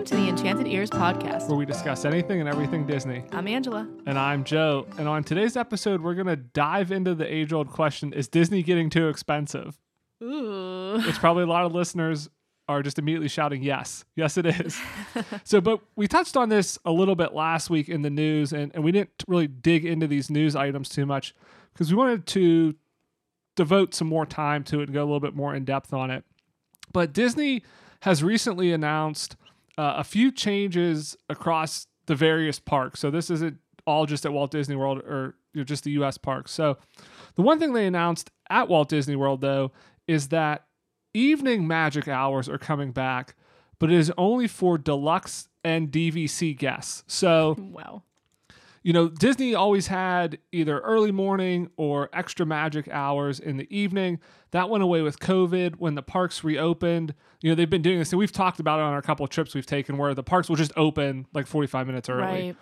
Welcome to the Enchanted Ears podcast. where we discuss anything and everything Disney. I'm Angela. And I'm Joe. And on today's episode, we're going to dive into the age old question Is Disney getting too expensive? Ooh. Which probably a lot of listeners are just immediately shouting, Yes, yes, it is. so, but we touched on this a little bit last week in the news, and, and we didn't really dig into these news items too much because we wanted to devote some more time to it and go a little bit more in depth on it. But Disney has recently announced uh, a few changes across the various parks. So this isn't all just at Walt Disney World or you know, just the U.S. parks. So the one thing they announced at Walt Disney World though is that evening magic hours are coming back, but it is only for deluxe and DVC guests. So Wow. You know, Disney always had either early morning or extra magic hours in the evening. That went away with COVID when the parks reopened. You know, they've been doing this, and we've talked about it on our couple of trips we've taken where the parks will just open like 45 minutes early. Right.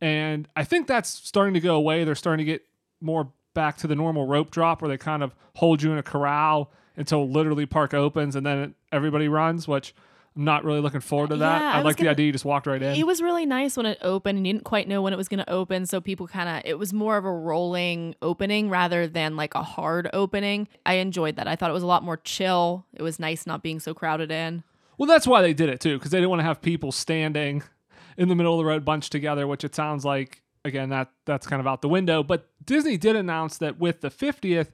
And I think that's starting to go away. They're starting to get more back to the normal rope drop where they kind of hold you in a corral until literally park opens and then everybody runs, which I'm not really looking forward to that. Yeah, I I, like the gonna- idea you just walked right in. It was really nice when it opened and you didn't quite know when it was going to open. So people kind of, it was more of a rolling opening rather than like a hard opening. I enjoyed that. I thought it was a lot more chill. It was nice not being so crowded in. Well, that's why they did it too, because they didn't want to have people standing in the middle of the road bunched together, which it sounds like again that that's kind of out the window. But Disney did announce that with the 50th,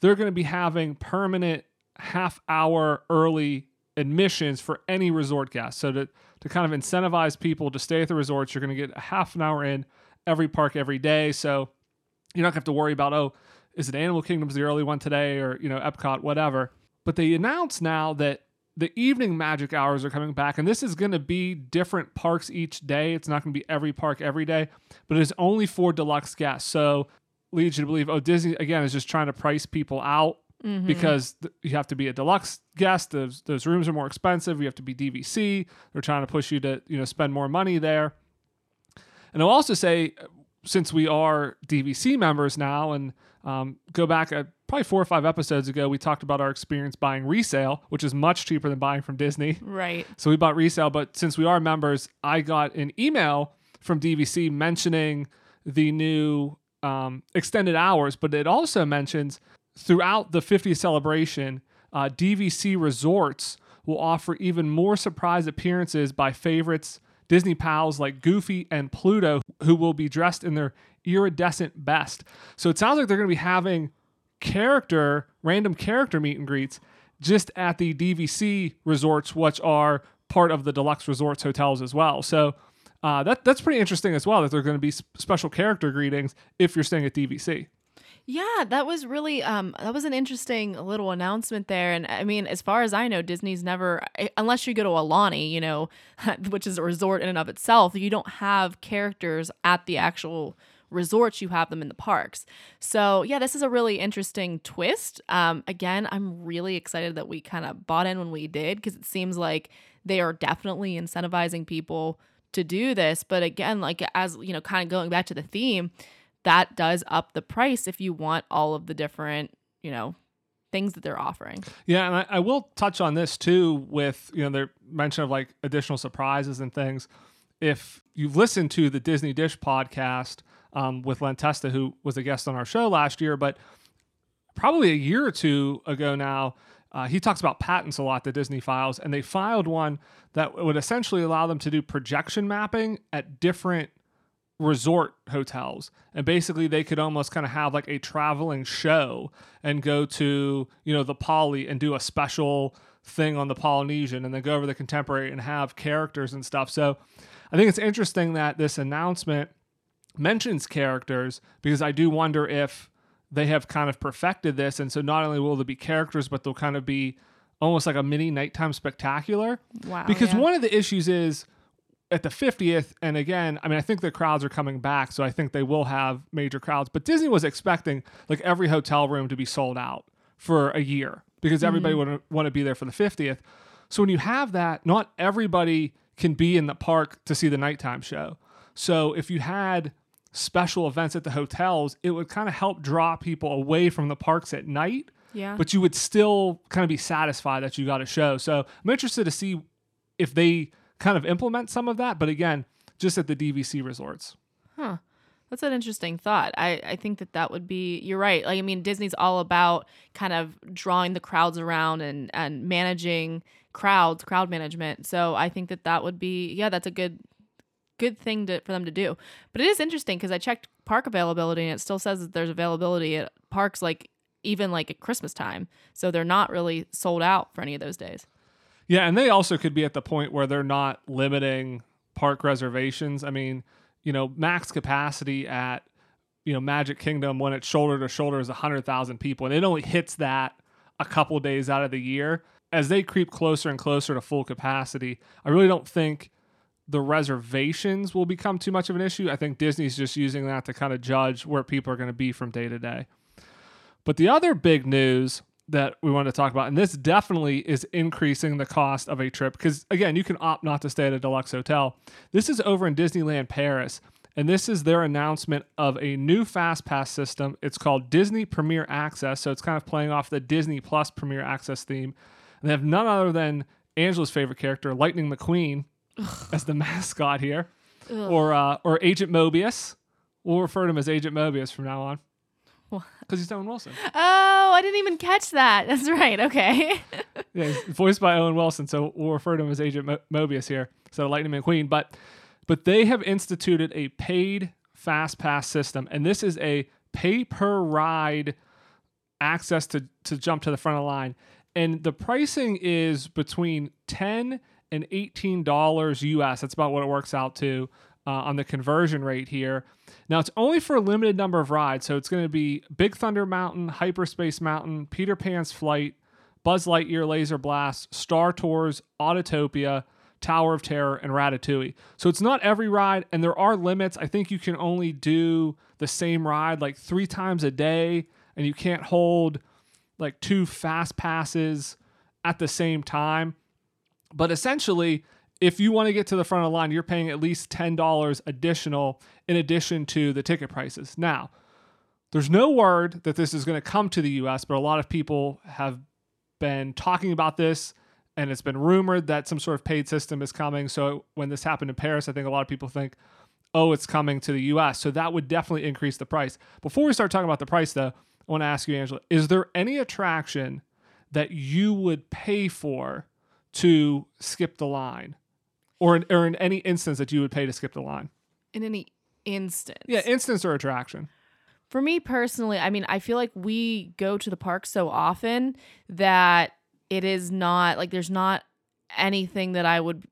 they're going to be having permanent half hour early admissions for any resort guest. So to to kind of incentivize people to stay at the resorts, you're going to get a half an hour in every park every day. So you're not going to have to worry about oh, is it Animal Kingdom's the early one today or you know Epcot whatever. But they announced now that the evening magic hours are coming back, and this is going to be different parks each day. It's not going to be every park every day, but it's only for deluxe guests. So leads you to believe, oh, Disney again is just trying to price people out because th- you have to be a deluxe guest. Those those rooms are more expensive. You have to be DVC. They're trying to push you to you know spend more money there. And I'll also say, since we are DVC members now, and um, go back uh, probably four or five episodes ago, we talked about our experience buying resale, which is much cheaper than buying from Disney. Right. So we bought resale, but since we are members, I got an email from DVC mentioning the new um, extended hours, but it also mentions throughout the 50th celebration, uh, DVC resorts will offer even more surprise appearances by favorites Disney pals like Goofy and Pluto, who will be dressed in their iridescent best. So it sounds like they're going to be having character, random character meet and greets just at the DVC resorts, which are part of the deluxe resorts hotels as well. So uh, that that's pretty interesting as well that there are going to be special character greetings if you're staying at DVC. Yeah, that was really um that was an interesting little announcement there and I mean as far as I know Disney's never eh, unless you go to Aulani, you know, which is a resort in and of itself, you don't have characters at the actual resorts you have them in the parks. So, yeah, this is a really interesting twist. Um again, I'm really excited that we kind of bought in when we did because it seems like they are definitely incentivizing people to do this, but again, like as, you know, kind of going back to the theme, that does up the price if you want all of the different, you know, things that they're offering. Yeah, and I, I will touch on this too with you know their mention of like additional surprises and things. If you've listened to the Disney Dish podcast um, with Len Testa, who was a guest on our show last year, but probably a year or two ago now, uh, he talks about patents a lot, the Disney files, and they filed one that would essentially allow them to do projection mapping at different resort hotels and basically they could almost kind of have like a traveling show and go to you know the poly and do a special thing on the polynesian and then go over the contemporary and have characters and stuff so i think it's interesting that this announcement mentions characters because i do wonder if they have kind of perfected this and so not only will there be characters but they'll kind of be almost like a mini nighttime spectacular Wow. because yeah. one of the issues is at the 50th and again i mean i think the crowds are coming back so i think they will have major crowds but disney was expecting like every hotel room to be sold out for a year because mm-hmm. everybody would want to be there for the 50th so when you have that not everybody can be in the park to see the nighttime show so if you had special events at the hotels it would kind of help draw people away from the parks at night Yeah. but you would still kind of be satisfied that you got a show. So I'm interested to see if they kind of implement some of that. But again, just at the DVC resorts. Huh. That's an interesting thought. I, I think that that would be, you're right. Like, I mean, Disney's all about kind of drawing the crowds around and, and managing crowds, crowd management. So I think that that would be, yeah, that's a good, good thing to, for them to do. But it is interesting because I checked park availability and it still says that there's availability at parks like even like at Christmas time. So they're not really sold out for any of those days. Yeah, and they also could be at the point where they're not limiting park reservations. I mean, you know, max capacity at you know Magic Kingdom when it's shoulder to shoulder is 100,000 people and it only hits that a couple days out of the year. As they creep closer and closer to full capacity, I really don't think the reservations will become too much of an issue. I think Disney's just using that to kind of judge where people are going to be from day to day. But the other big news that we want to talk about, and this definitely is increasing the cost of a trip because, again, you can opt not to stay at a deluxe hotel. This is over in Disneyland Paris, and this is their announcement of a new Fast Pass system. It's called Disney Premier Access, so it's kind of playing off the Disney Plus Premier Access theme. And they have none other than Angela's favorite character, Lightning McQueen, as the mascot here, or uh, or Agent Mobius. We'll refer to him as Agent Mobius from now on. Because he's Owen Wilson. Oh, I didn't even catch that. That's right. Okay. yeah, he's voiced by Owen Wilson, so we'll refer to him as Agent Mo- Mobius here. So Lightning McQueen, but but they have instituted a paid fast pass system, and this is a pay per ride access to to jump to the front of the line, and the pricing is between ten and eighteen dollars US. That's about what it works out to uh, on the conversion rate here. Now it's only for a limited number of rides, so it's going to be Big Thunder Mountain, Hyperspace Mountain, Peter Pan's Flight, Buzz Lightyear Laser Blast, Star Tours, Autotopia, Tower of Terror, and Ratatouille. So it's not every ride, and there are limits. I think you can only do the same ride like three times a day, and you can't hold like two fast passes at the same time. But essentially, if you want to get to the front of the line, you're paying at least $10 additional in addition to the ticket prices. Now, there's no word that this is going to come to the US, but a lot of people have been talking about this and it's been rumored that some sort of paid system is coming. So when this happened in Paris, I think a lot of people think, oh, it's coming to the US. So that would definitely increase the price. Before we start talking about the price, though, I want to ask you, Angela, is there any attraction that you would pay for to skip the line? Or in, or in any instance that you would pay to skip the line. In any instance. Yeah, instance or attraction. For me personally, I mean, I feel like we go to the park so often that it is not like there's not anything that I would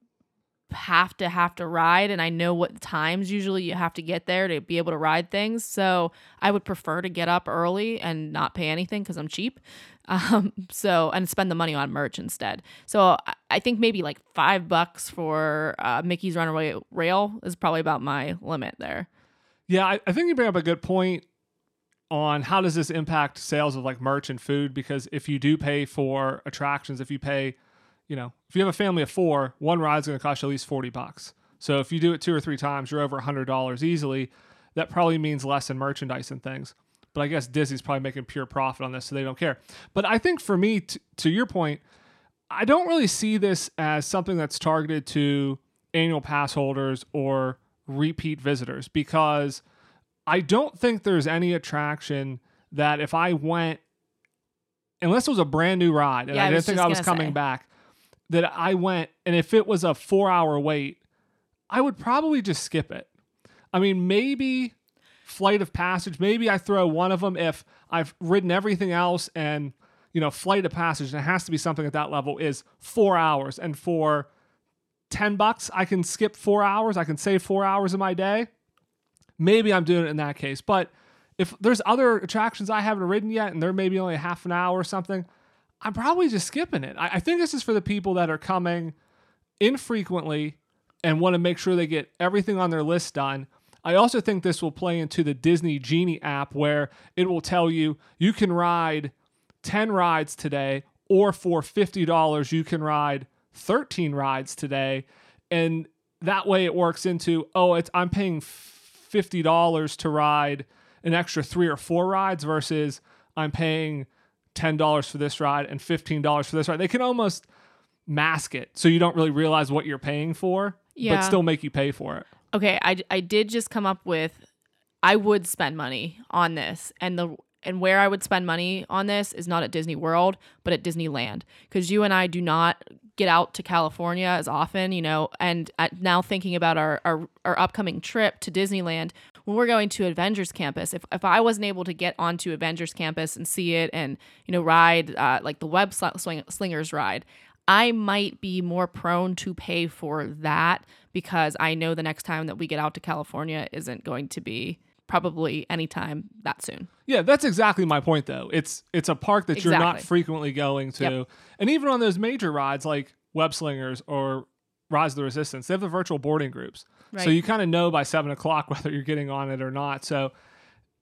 have to have to ride and I know what times usually you have to get there to be able to ride things. So I would prefer to get up early and not pay anything because I'm cheap. Um, so and spend the money on merch instead. So I think maybe like five bucks for uh, Mickey's Runaway Rail is probably about my limit there. Yeah, I, I think you bring up a good point on how does this impact sales of like merch and food because if you do pay for attractions, if you pay, you know, if you have a family of four, one ride's going to cost you at least 40 bucks. So if you do it two or three times, you're over a $100 easily. That probably means less in merchandise and things. But I guess Disney's probably making pure profit on this, so they don't care. But I think for me, t- to your point, I don't really see this as something that's targeted to annual pass holders or repeat visitors because I don't think there's any attraction that if I went, unless it was a brand new ride and Yeah, I I didn't was think I was coming say. back, that I went, and if it was a four hour wait, I would probably just skip it. I mean, maybe Flight of Passage, maybe I throw one of them if I've ridden everything else and, you know, Flight of Passage, and it has to be something at that level, is four hours. And for 10 bucks, I can skip four hours. I can save four hours of my day. Maybe I'm doing it in that case. But if there's other attractions I haven't ridden yet and they're maybe only half an hour or something, I'm probably just skipping it. I, I think this is for the people that are coming infrequently and want to make sure they get everything on their list done. I also think this will play into the Disney Genie app where it will tell you you can ride 10 rides today, or for $50, you can ride 13 rides today. And that way it works into, oh, it's I'm paying $50 to ride an extra three or four rides versus I'm paying $10 for this ride and $15 for this ride. They can almost mask it so you don't really realize what you're paying for, Yeah. but still make you pay for it. Okay, I, I did just come up with I would spend money on this and the and where I would spend money on this is not at Disney World, but at Disneyland because you and I do not get out to California as often, you know, and at, now thinking about our, our our upcoming trip to Disneyland when we're going to Avengers Campus, if, if I wasn't able to get onto Avengers Campus and see it and, you know, ride uh, like the web sl- slingers ride, I might be more prone to pay for that because I know the next time that we get out to California isn't going to be probably anytime that soon. Yeah, that's exactly my point though. It's it's a park that you're not frequently going to. Yep. And even on those major rides like Web Slingers or Rise of the Resistance, they have the virtual boarding groups. So you kind of know by seven o'clock whether you're getting on it or not. So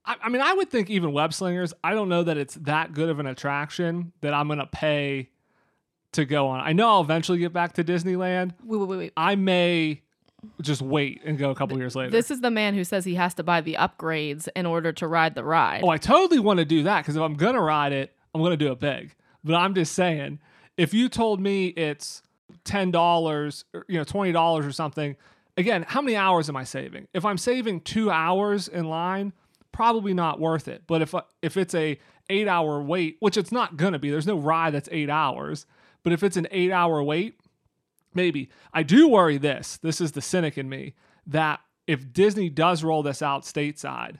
I, I mean I would think even Web Slingers, I don't know that it's that good of an attraction that I'm gonna pay to go on. I know I'll eventually get back to Disneyland. Wait, wait, wait, wait. I may just wait and go a couple years later. This is the man who says he has to buy the upgrades in order to ride the ride. Oh, I totally want to do that because if I'm gonna ride it, I'm gonna do it big. But I'm just saying, if you told me it's ten dollars, you know, twenty dollars or something, again, how many hours am I saving? If I'm saving two hours in line, probably not worth it. But if uh, if it's a eight hour wait, which it's not gonna be, there's no ride that's eight hours. But if it's an eight hour wait, maybe. I do worry this. This is the cynic in me that if Disney does roll this out stateside,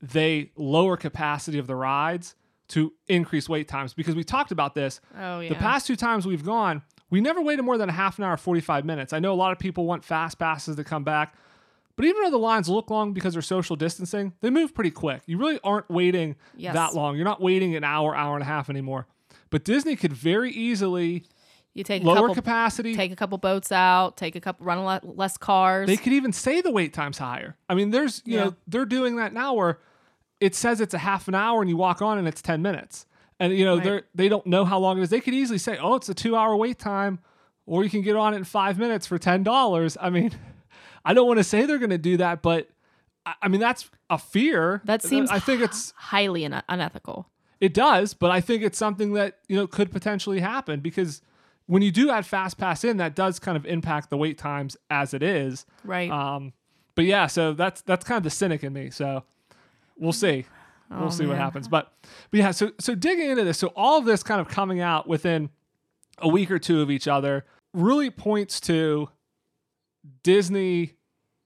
they lower capacity of the rides to increase wait times because we talked about this oh yeah. the past two times we've gone we never waited more than a half an hour 45 minutes i know a lot of people want fast passes to come back but even though the lines look long because they're social distancing they move pretty quick you really aren't waiting Yes. that long you're not waiting an hour hour and a half anymore but disney could very easily you take a lower couple, capacity take a couple boats out, take a couple, run a lot less cars. They could even say the wait time's higher. I mean, there's you Yeah. know they're doing that now where it says it's a half an hour and you walk on and it's ten minutes, and you know Right. they're they don't know how long it is. They could easily say, oh, it's a two hour wait time, or you can get on it in five minutes for ten dollars. I mean, I don't want to say they're going to do that, but I, I mean that's a fear. that seems I think it's highly un- unethical. it does, but I think it's something that you know could potentially happen because when you do add fast pass in, that does kind of impact the wait times as it is. Right. Um, but yeah, so that's that's kind of the cynic in me. So we'll see. We'll Oh, see what happens. But but yeah, so so digging into this, so all of this kind of coming out within a week or two of each other really points to Disney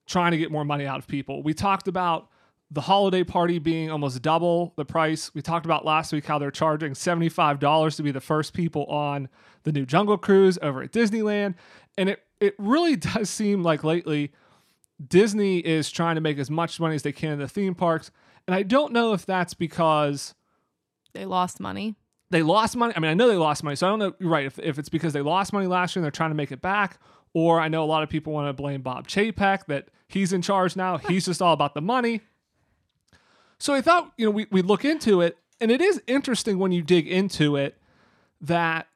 trying to get more money out of people. We talked about the holiday party being almost double the price. We talked about last week how they're charging $75 to be the first people on the new Jungle Cruise over at Disneyland. And it, it really does seem like lately Disney is trying to make as much money as they can in the theme parks. And I don't know if that's because they lost money. they lost money. I mean, I know they lost money, so I don't know. You're right. If, if it's because they lost money last year and they're trying to make it back, or I know a lot of people want to blame Bob Chapek that he's in charge now. He's just all about the money. So I thought, you know, we, we look into it, and it is interesting when you dig into it that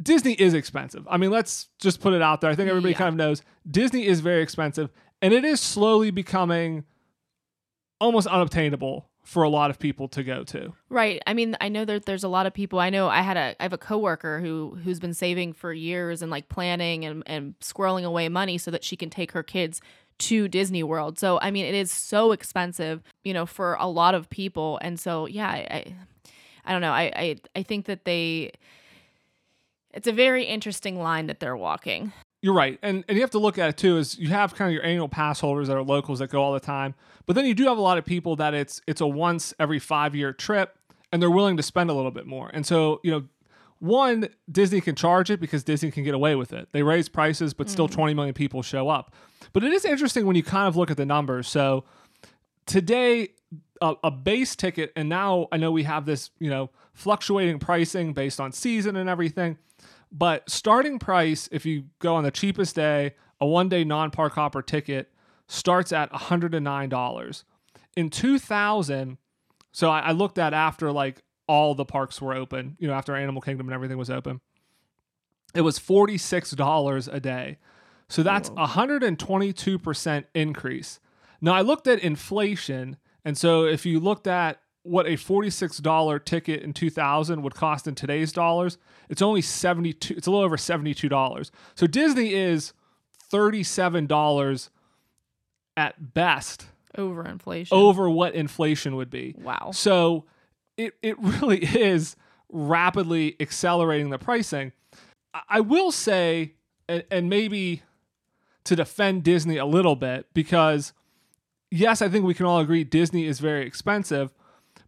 Disney is expensive. I mean, let's just put it out there. I think everybody Yeah. kind of knows Disney is very expensive, and it is slowly becoming almost unobtainable for a lot of people to go to. Right. I mean, I know that there's a lot of people. I know I had a I have a coworker who who's been saving for years and like planning and and squirreling away money so that she can take her kids to Disney World. So I mean, it is so expensive, you know, for a lot of people. And so yeah, I I, don't know. I, I I think that they it's a very interesting line that they're walking. You're right, and and you have to look at it too. Is you have kind of your annual pass holders that are locals that go all the time, but then you do have a lot of people that it's it's a once every five year trip, and they're willing to spend a little bit more. And so you know, one Disney can charge it because Disney can get away with it. They raise prices, but still mm. 20 million people show up. But it is interesting when you kind of look at the numbers. So today, a, a base ticket, and now I know we have this you know fluctuating pricing based on season and everything. But starting price, if you go on the cheapest day, a one day non park hopper ticket starts at $109. In 2000, so I, I looked at after like all the parks were open, you know, after Animal Kingdom and everything was open, it was $46 a day. So that's a 122% increase. Now I looked at inflation. And so if you looked at what a $46 ticket in 2000 would cost in today's dollars, it's only 72 it's a little over $72. So Disney is $37 at best Over inflation. over what inflation would be. Wow. So it it really is rapidly accelerating the pricing. I- will say, and, and maybe to defend Disney a little bit, because yes, I think we can all agree Disney is very expensive.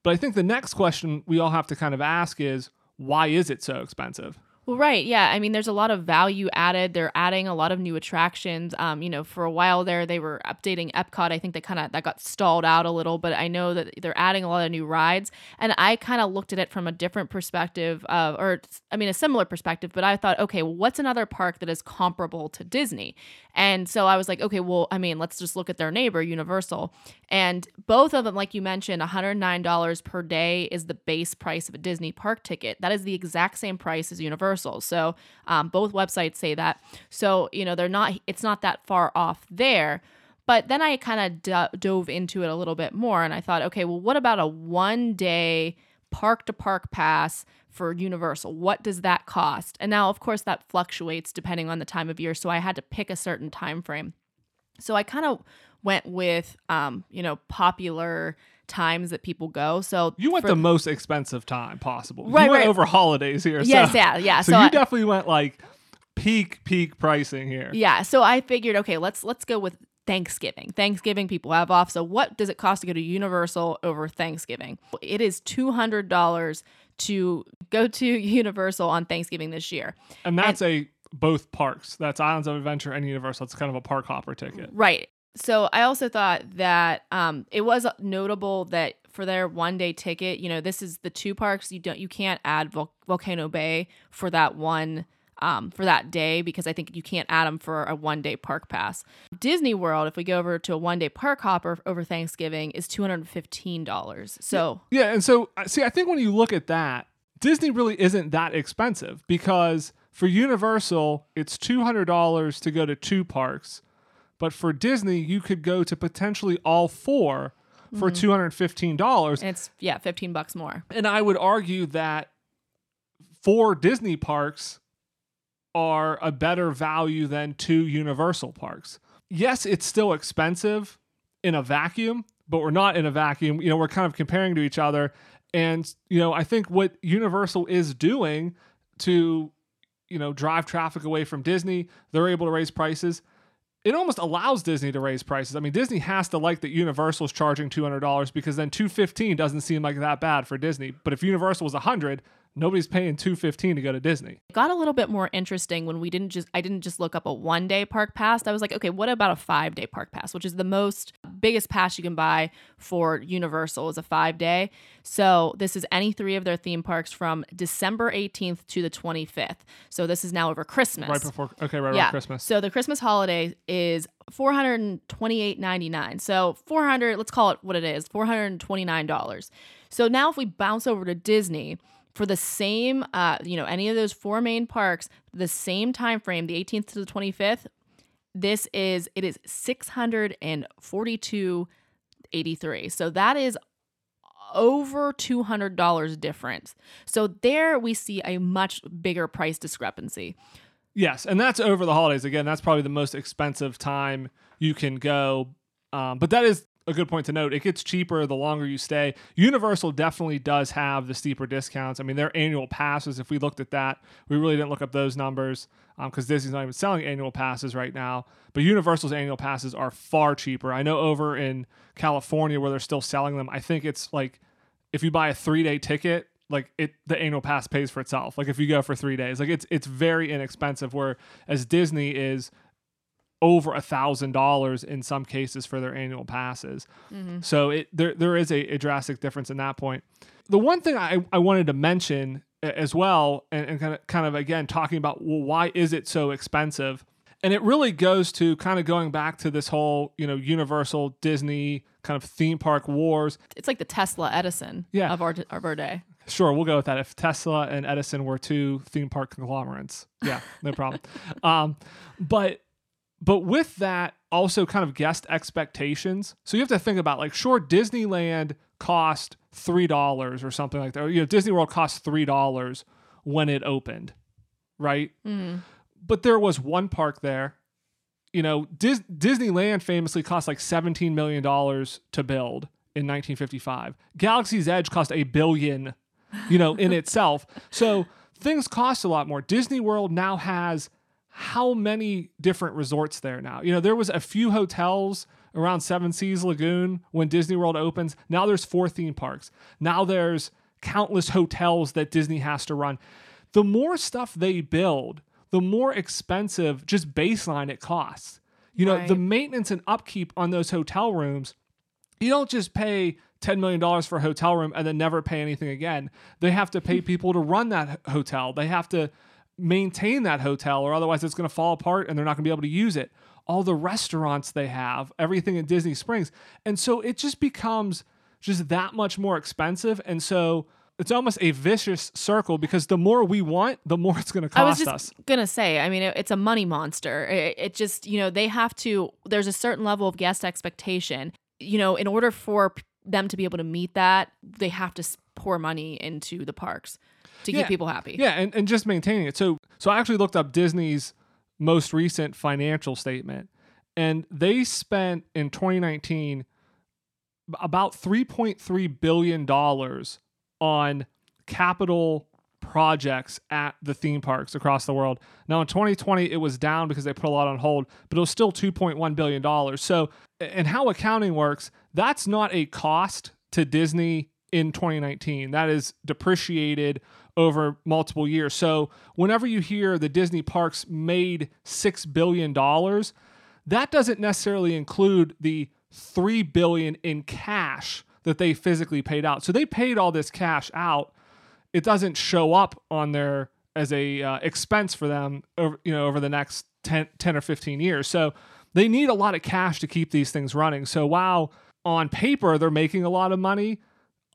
But I think the next question we all have to kind of ask is why is it so expensive? Well, right. Yeah. I mean, there's a lot of value added. They're adding a lot of new attractions. Um, you know, for a while there, they were updating Epcot. I think they kind of that got stalled out a little, but I know that they're adding a lot of new rides. And I kind of looked at it from a different perspective, or I mean, a similar perspective. But I thought, okay, well, what's another park that is comparable to Disney? And so I was like, okay, well, I mean, let's just look at their neighbor, Universal. And both of them, like you mentioned, $109 per day is the base price of a Disney park ticket. That is the exact same price as Universal. So um, both websites say that. So, you know, they're not, it's not that far off there. But then I kind of do- dove into it a little bit more and I thought, okay, well, what about a one day park to park pass for Universal? What does that cost? And now, of course, that fluctuates depending on the time of year. So I had to pick a certain time frame. So I kind of went with, um, you know, popular times that people go. So You went for- the most expensive time possible. Right, you went right. over holidays here. yes, so, yeah, yeah. So, So, you I- definitely went like peak peak pricing here. Yeah, so I figured, okay, let's let's go with Thanksgiving. Thanksgiving people have off. So what does it cost to go to Universal over Thanksgiving? It is two hundred dollars to go to Universal on Thanksgiving this year. And that's a both parks. That's Islands of Adventure and Universal. It's kind of a park hopper ticket. Right. So I also thought that um, it was notable that for their one day ticket, you know, this is the two parks you don't you can't add Vol- Volcano Bay for that one um, for that day because I think you can't add them for a one day park pass. Disney World, if we go over to a one day park hopper over Thanksgiving, is two hundred fifteen dollars. So Yeah, and so uh, see, I think when you look at that, Disney really isn't that expensive because for Universal, it's two hundred dollars to go to two parks, but for Disney, you could go to potentially all four for mm-hmm. two hundred fifteen dollars. and it's yeah, fifteen bucks more. And I would argue that four Disney parks are a better value than two Universal parks. Yes, it's still expensive in a vacuum, but we're not in a vacuum. You know, we're kind of comparing to each other. And, you know, I think what Universal is doing to, you know, drive traffic away from Disney, they're able to raise prices. It almost allows Disney to raise prices. I mean, Disney has to like that Universal's charging $200 because then 215 doesn't seem like that bad for Disney. But if Universal was 100, nobody's paying 215 to go to Disney. It got a little bit more interesting when we didn't just I didn't just look up a one day park pass. I was like, okay, what about a five day park pass, which is the most biggest pass you can buy for Universal is a five day. So this is any three of their theme parks from December 18th to the 25th. So this is now over Christmas. Right before okay, right yeah. around Christmas. So the Christmas holiday is four hundred and twenty-eight ninety-nine. So four hundred, let's call it what it is, four hundred and twenty-nine dollars. So now if we bounce over to Disney for the same, uh, you know, any of those four main parks, the same time frame, the 18th to the 25th, this is it is six hundred and forty-two eighty-three. So that is over $200 difference. So there we see a much bigger price discrepancy. Yes, and that's over the holidays. Again, that's probably the most expensive time you can go. Um, but that is a good point to note. It gets cheaper the longer you stay. Universal definitely does have the steeper discounts. I mean, their annual passes, if we looked at that, we really didn't look up those numbers um, because Disney's not even selling annual passes right now. But Universal's annual passes are far cheaper. I know over in California where they're still selling them, I think it's like if you buy a three day ticket, like it the annual pass pays for itself. Like if you go for three days, like it's it's very inexpensive. Whereas Disney is over a thousand dollars in some cases for their annual passes. So it there there is a, a drastic difference in that point. The one thing I, I wanted to mention as well, and, and kind of kind of again talking about well, why is it so expensive? And it really goes to kind of going back to this whole, you know, Universal Disney kind of theme park wars. It's like the Tesla Edison Yeah. of our of our day. Sure, we'll go with that. If Tesla and Edison were two theme park conglomerates, yeah, no problem. um, but but with that, also kind of guest expectations. So you have to think about like, sure, Disneyland cost three dollars or something like that. Or, you know, Disney World cost three dollars when it opened, right? Mm. But there was one park there. You know, Dis- Disneyland famously cost like seventeen million dollars to build in 1955. Galaxy's Edge cost a billion, you know, in itself. So things cost a lot more. Disney World now has how many different resorts there now? You know, there was a few hotels around Seven Seas Lagoon when Disney World opens. Now there's four theme parks. Now there's countless hotels that Disney has to run. The more stuff they build, the more expensive just baseline it costs. You know, the maintenance and upkeep on those hotel rooms, you don't just pay $10 million for a hotel room and then never pay anything again. They have to pay people to run that hotel. They have to maintain that hotel or otherwise it's going to fall apart and they're not going to be able to use it. All the restaurants they have, everything in Disney Springs. And so it just becomes just that much more expensive. And so it's almost a vicious circle because the more we want, the more it's going to cost us. I was just us. gonna say. I mean, it, it's a money monster. It, it just, you know, they have to. There's a certain level of guest expectation. You know, in order for them to be able to meet that, they have to pour money into the parks to Yeah. keep people happy. Yeah, and, and just maintaining it. So so I actually looked up Disney's most recent financial statement, and they spent in 2019 about 3.3 billion dollars on capital projects at the theme parks across the world. Now in 2020 it was down because they put a lot on hold, but it was still 2.1 billion dollars. So and how accounting works, that's not a cost to Disney in 2019. That is depreciated over multiple years. So whenever you hear the Disney parks made 6 billion dollars, that doesn't necessarily include the 3 billion in cash that they physically paid out. So they paid all this cash out. It doesn't show up on their as a uh, expense for them over you know over the next 10, 10 or 15 years. So they need a lot of cash to keep these things running. So while on paper they're making a lot of money,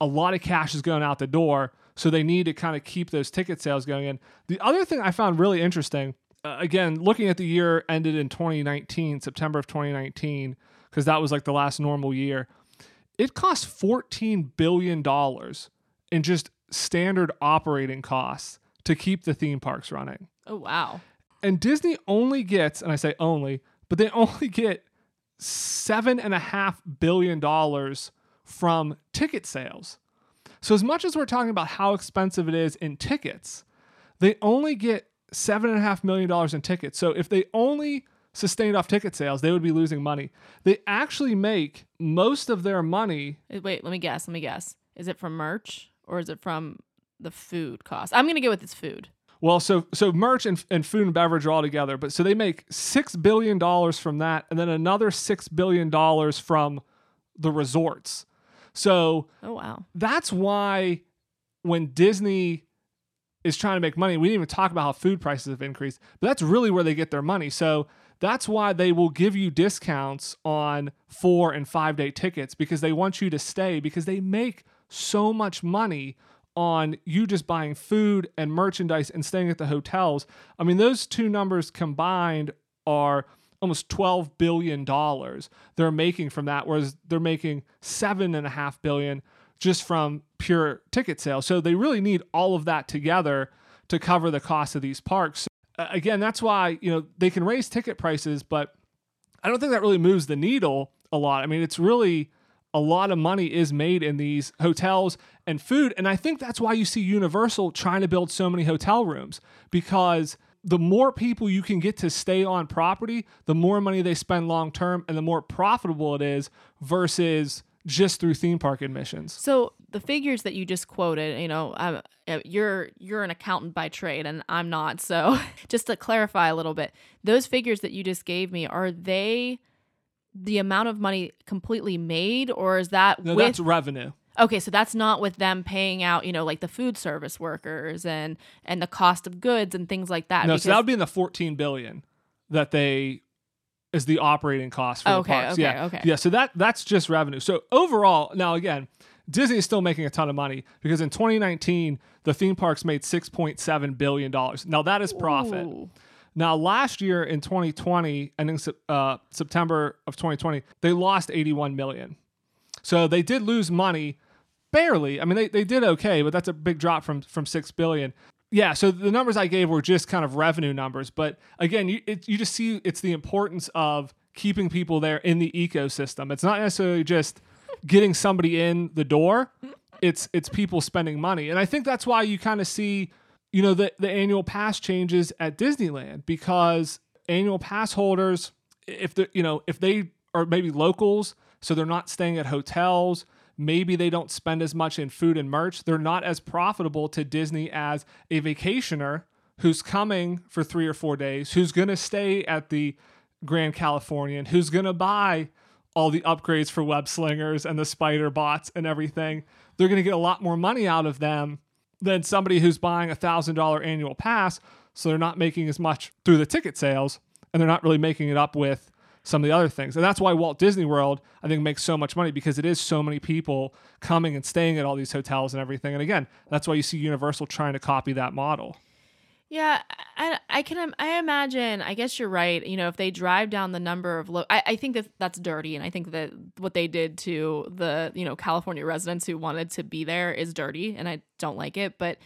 a lot of cash is going out the door. So they need to kind of keep those ticket sales going in. The other thing I found really interesting, uh, again, looking at the year ended in 2019, September of 2019, because that was like the last normal year, it cost $14 billion in just standard operating costs to keep the theme parks running. Oh wow. And Disney only gets, and I say only, but they only get seven and a half billion dollars from ticket sales. So as much as we're talking about how expensive it is in tickets, they only get seven and a half million dollars in tickets. So if they only sustained off ticket sales, they would be losing money. They actually make most of their money. Wait, let me guess. Let me guess. Is it from merch or is it from the food cost? I'm gonna go with it's food. Well, so so merch and, and food and beverage are all together, but so they make six billion dollars from that, and then another six billion dollars from the resorts. So Oh wow. that's why when Disney is trying to make money, we didn't even talk about how food prices have increased, but that's really where they get their money. So that's why they will give you discounts on four and five day tickets because they want you to stay because they make so much money on you just buying food and merchandise and staying at the hotels. I mean, those two numbers combined are almost $12 billion they're making from that, whereas they're making seven and a half billion just from pure ticket sales. So they really need all of that together to cover the cost of these parks. Uh, again, that's why, you know, they can raise ticket prices, but I don't think that really moves the needle a lot. I mean, it's really a lot of money is made in these hotels and food. And I think that's why you see Universal trying to build so many hotel rooms because the more people you can get to stay on property, the more money they spend long term and the more profitable it is versus just through theme park admissions. So the figures that you just quoted, you know, um, uh, you're you're an accountant by trade, and I'm not. So just to clarify a little bit, those figures that you just gave me are they the amount of money completely made, or is that No, with? that's revenue. Okay, so that's not with them paying out, you know, like the food service workers and and the cost of goods and things like that. No, so that would be in the 14 billion that they is the operating cost for Okay, the parks. okay, yeah. okay. Yeah, so that that's just revenue. So overall, now again, Disney is still making a ton of money because in 2019, the theme parks made 6.7 billion dollars. Now that is profit. Ooh. Now last year in 2020, ending uh, September of 2020, they lost 81 million. So they did lose money, barely. I mean, they, they did okay, but that's a big drop from from six billion. Yeah, so the numbers I gave were just kind of revenue numbers, but again, you it, you just see it's the importance of keeping people there in the ecosystem. It's not necessarily just getting somebody in the door. It's it's people spending money, and I think that's why you kind of see, you know, the the annual pass changes at Disneyland because annual pass holders, if the you know if they are maybe locals, so they're not staying at hotels. Maybe they don't spend as much in food and merch. They're not as profitable to Disney as a vacationer who's coming for three or four days, who's going to stay at the Grand Californian, who's going to buy all the upgrades for web slingers and the spider bots and everything. They're going to get a lot more money out of them than somebody who's buying a thousand dollar annual pass. So they're not making as much through the ticket sales and they're not really making it up with some of the other things. And that's why Walt Disney World, I think, makes so much money because it is so many people coming and staying at all these hotels and everything. And again, that's why you see Universal trying to copy that model. Yeah, I, I can I imagine. I guess you're right. You know, if they drive down the number of, lo- I, I think that that's dirty, and I think that what they did to the you know California residents who wanted to be there is dirty, and I don't like it. But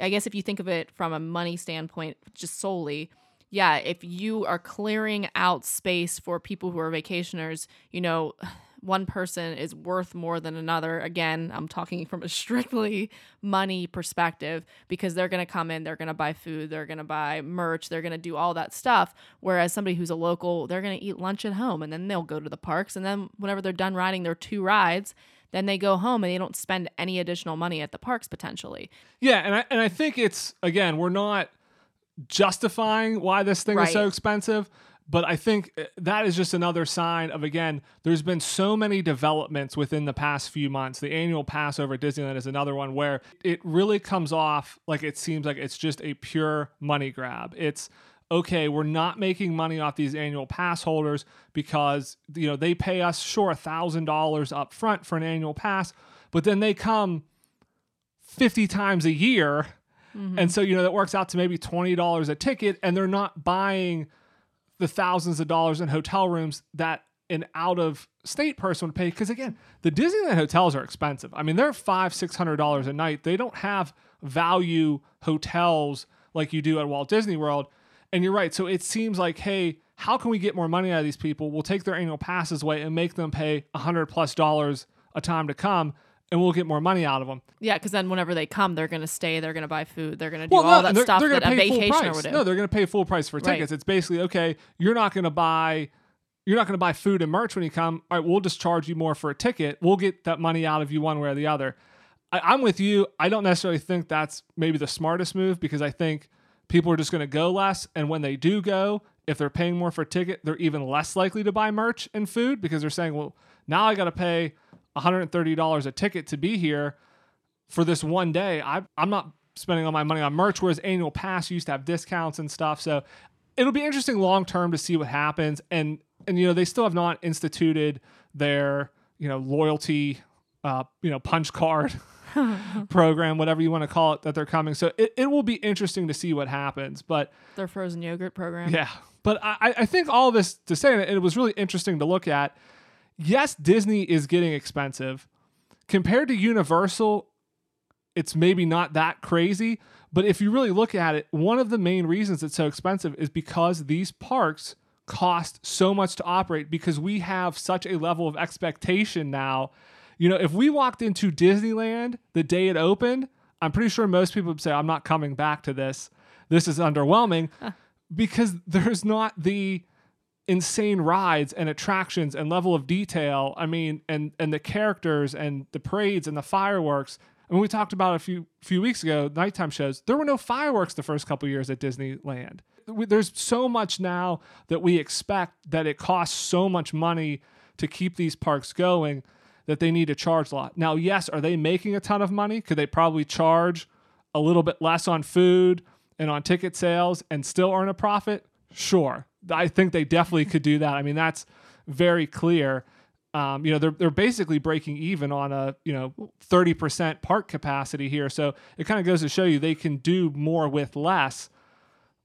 I guess if you think of it from a money standpoint, just solely, yeah, if you are clearing out space for people who are vacationers, you know, one person is worth more than another. Again, I'm talking from a strictly money perspective because they're going to come in, they're going to buy food, they're going to buy merch, they're going to do all that stuff. Whereas somebody who's a local, they're going to eat lunch at home and then they'll go to the parks. And then whenever they're done riding their two rides, then they go home and they don't spend any additional money at the parks potentially. Yeah, and I and I think it's again, we're not justifying why this thing right. is so expensive. But I think uh, that is just another sign of, again, there's been so many developments within the past few months. The annual pass over at Disneyland is another one where it really comes off like it seems like it's just a pure money grab. It's, okay, we're not making money off these annual pass holders because, you know, they pay us, sure, a $1,000 up front for an annual pass, but then they come 50 times a year Mm-hmm. And so, you know, that works out to maybe $20 a ticket, and they're not buying the thousands of dollars in hotel rooms that an out of state person would pay. Because again, the Disneyland hotels are expensive. I mean, they're five, six hundred dollars a night. They don't have value hotels like you do at Walt Disney World. And you're right. So it seems like, hey, how can we get more money out of these people? We'll take their annual passes away and make them pay a hundred plus dollars a time to come and we'll get more money out of them. Yeah, because then whenever they come, they're going to stay, they're going to buy food, they're going to do well, all no, that stuff they're that a vacationer would do. No, they're going to pay full price for tickets. Right. It's basically okay. You're not going to buy. You're not going to buy food and merch when you come. All right, we'll just charge you more for a ticket. We'll get that money out of you one way or the other. I, I'm with you. I don't necessarily think that's maybe the smartest move because I think people are just going to go less. And when they do go, if they're paying more for a ticket, they're even less likely to buy merch and food because they're saying, well, now I got to pay $130 a ticket to be here for this one day. I, I'm not spending all my money on merch, whereas annual pass used to have discounts and stuff. So it'll be interesting long term to see what happens. And and you know they still have not instituted their you know loyalty, uh, you know punch card program, whatever you want to call it, that they're coming. So it, it will be interesting to see what happens. But their frozen yogurt program, yeah. But I, I think all this to say that it was really interesting to look at yes, Disney is getting expensive. Compared to Universal, it's maybe not that crazy. But if you really look at it, one of the main reasons it's so expensive is because these parks cost so much to operate because we have such a level of expectation now. You know, if we walked into Disneyland the day it opened, I'm pretty sure most people would say, I'm not coming back to this. This is underwhelming because there's not the insane rides and attractions and level of detail. I mean, and and the characters and the parades and the fireworks. I mean, we talked about a few few weeks ago, nighttime shows. There were no fireworks the first couple years at Disneyland. There's so much now that we expect that it costs so much money to keep these parks going that they need to charge a lot. Now, yes, are they making a ton of money? Could they probably charge a little bit less on food and on ticket sales and still earn a profit? Sure. I think they definitely could do that. I mean, that's very clear. Um, you know, they're they're basically breaking even on a you know thirty percent park capacity here. So it kind of goes to show you they can do more with less.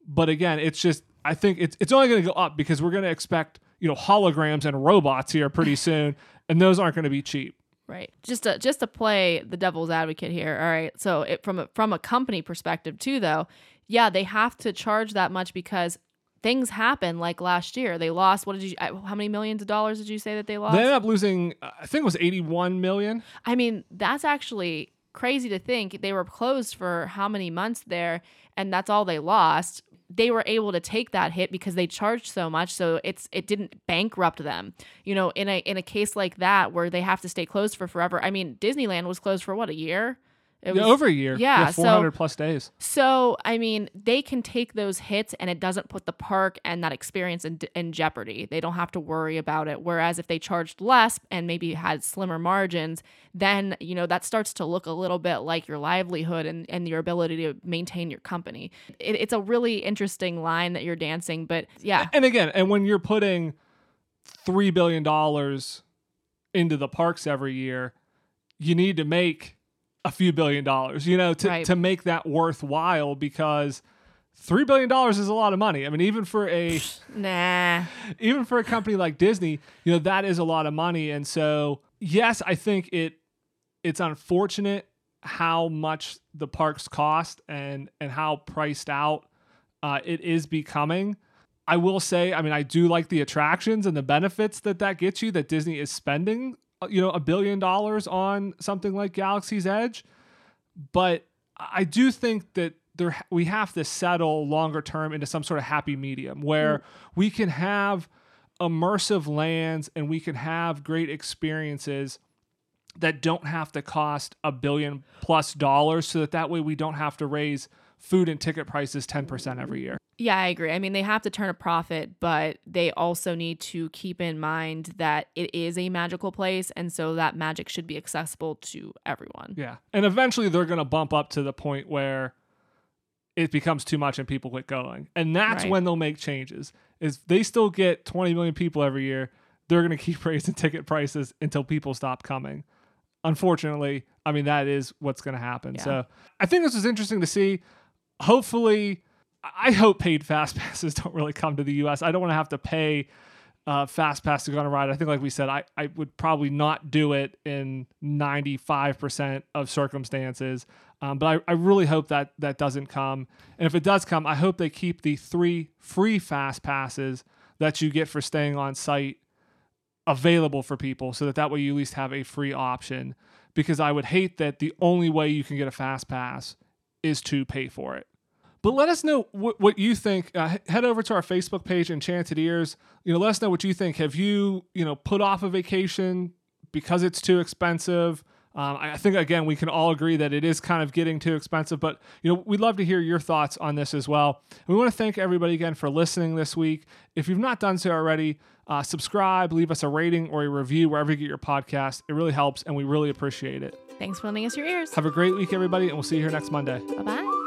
But again, it's just I think it's it's only going to go up because we're going to expect you know holograms and robots here pretty soon, and those aren't going to be cheap. Right. Just to just to play the devil's advocate here. All right. So it, from a, from a company perspective too, though, yeah, they have to charge that much because things happen. Like last year, they lost. What did you? uh, How many millions of dollars did you say that they lost? They ended up losing, uh, I think it was 81 million. I mean, that's actually crazy to think. They were closed for how many months there, and that's all they lost. They were able to take that hit because they charged so much, so it's it didn't bankrupt them. You know, in a in a case like that where they have to stay closed for forever. I mean, Disneyland was closed for what a year. It Yeah, over a year. yeah, so- 400 plus days. So, I mean, they can take those hits and it doesn't put the park and that experience in, in jeopardy. They don't have to worry about it. Whereas if they charged less and maybe had slimmer margins, then, you know, that starts to look a little bit like your livelihood and, and your ability to maintain your company. It, it's a really interesting line that you're dancing, but yeah. And again, and when you're putting three billion dollars into the parks every year, you need to make a few billion dollars, you know, to, Right. to make that worthwhile because three billion dollars is a lot of money. I mean, even for a Nah. even for a company like Disney, you know, that is a lot of money. And so yes, I think it it's unfortunate how much the parks cost and and how priced out uh, it is becoming. I will say, I mean, I do like the attractions and the benefits that that gets you. That Disney is spending, Uh, you know, a billion dollars on something like Galaxy's Edge, but I do think that there we have to settle longer term into some sort of happy medium where mm. we can have immersive lands and we can have great experiences that don't have to cost a billion plus dollars so that that way we don't have to raise food and ticket prices 10% every year. Yeah, I agree. I mean, they have to turn a profit, but they also need to keep in mind that it is a magical place. And so that magic should be accessible to everyone. Yeah. And eventually they're going to bump up to the point where it becomes too much and people quit going. And that's Right. when they'll make changes. Is they still get 20 million people every year, they're going to keep raising ticket prices until people stop coming. Unfortunately, I mean that is what's going to happen. Yeah. So, I think this was interesting to see. Hopefully, I hope paid fast passes don't really come to the US. I don't want to have to pay uh, fast pass to go on a ride. I think, like we said, I, I would probably not do it in 95% of circumstances. Um, but I, I really hope that that doesn't come. And if it does come, I hope they keep the three free fast passes that you get for staying on site available for people so that that way you at least have a free option. Because I would hate that the only way you can get a fast pass is to pay for it. But let us know what, what you think. Uh, head over to our Facebook page, Enchanted Ears. You know, let us know what you think. Have you, you know, put off a vacation because it's too expensive? Um, I think again we can all agree that it is kind of getting too expensive. But you know, we'd love to hear your thoughts on this as well. We want to thank everybody again for listening this week. If you've not done so already, uh, subscribe, leave us a rating or a review wherever you get your podcast. It really helps, and we really appreciate it. Thanks for lending us your ears. Have a great week, everybody, and we'll see you here next Monday. Bye bye.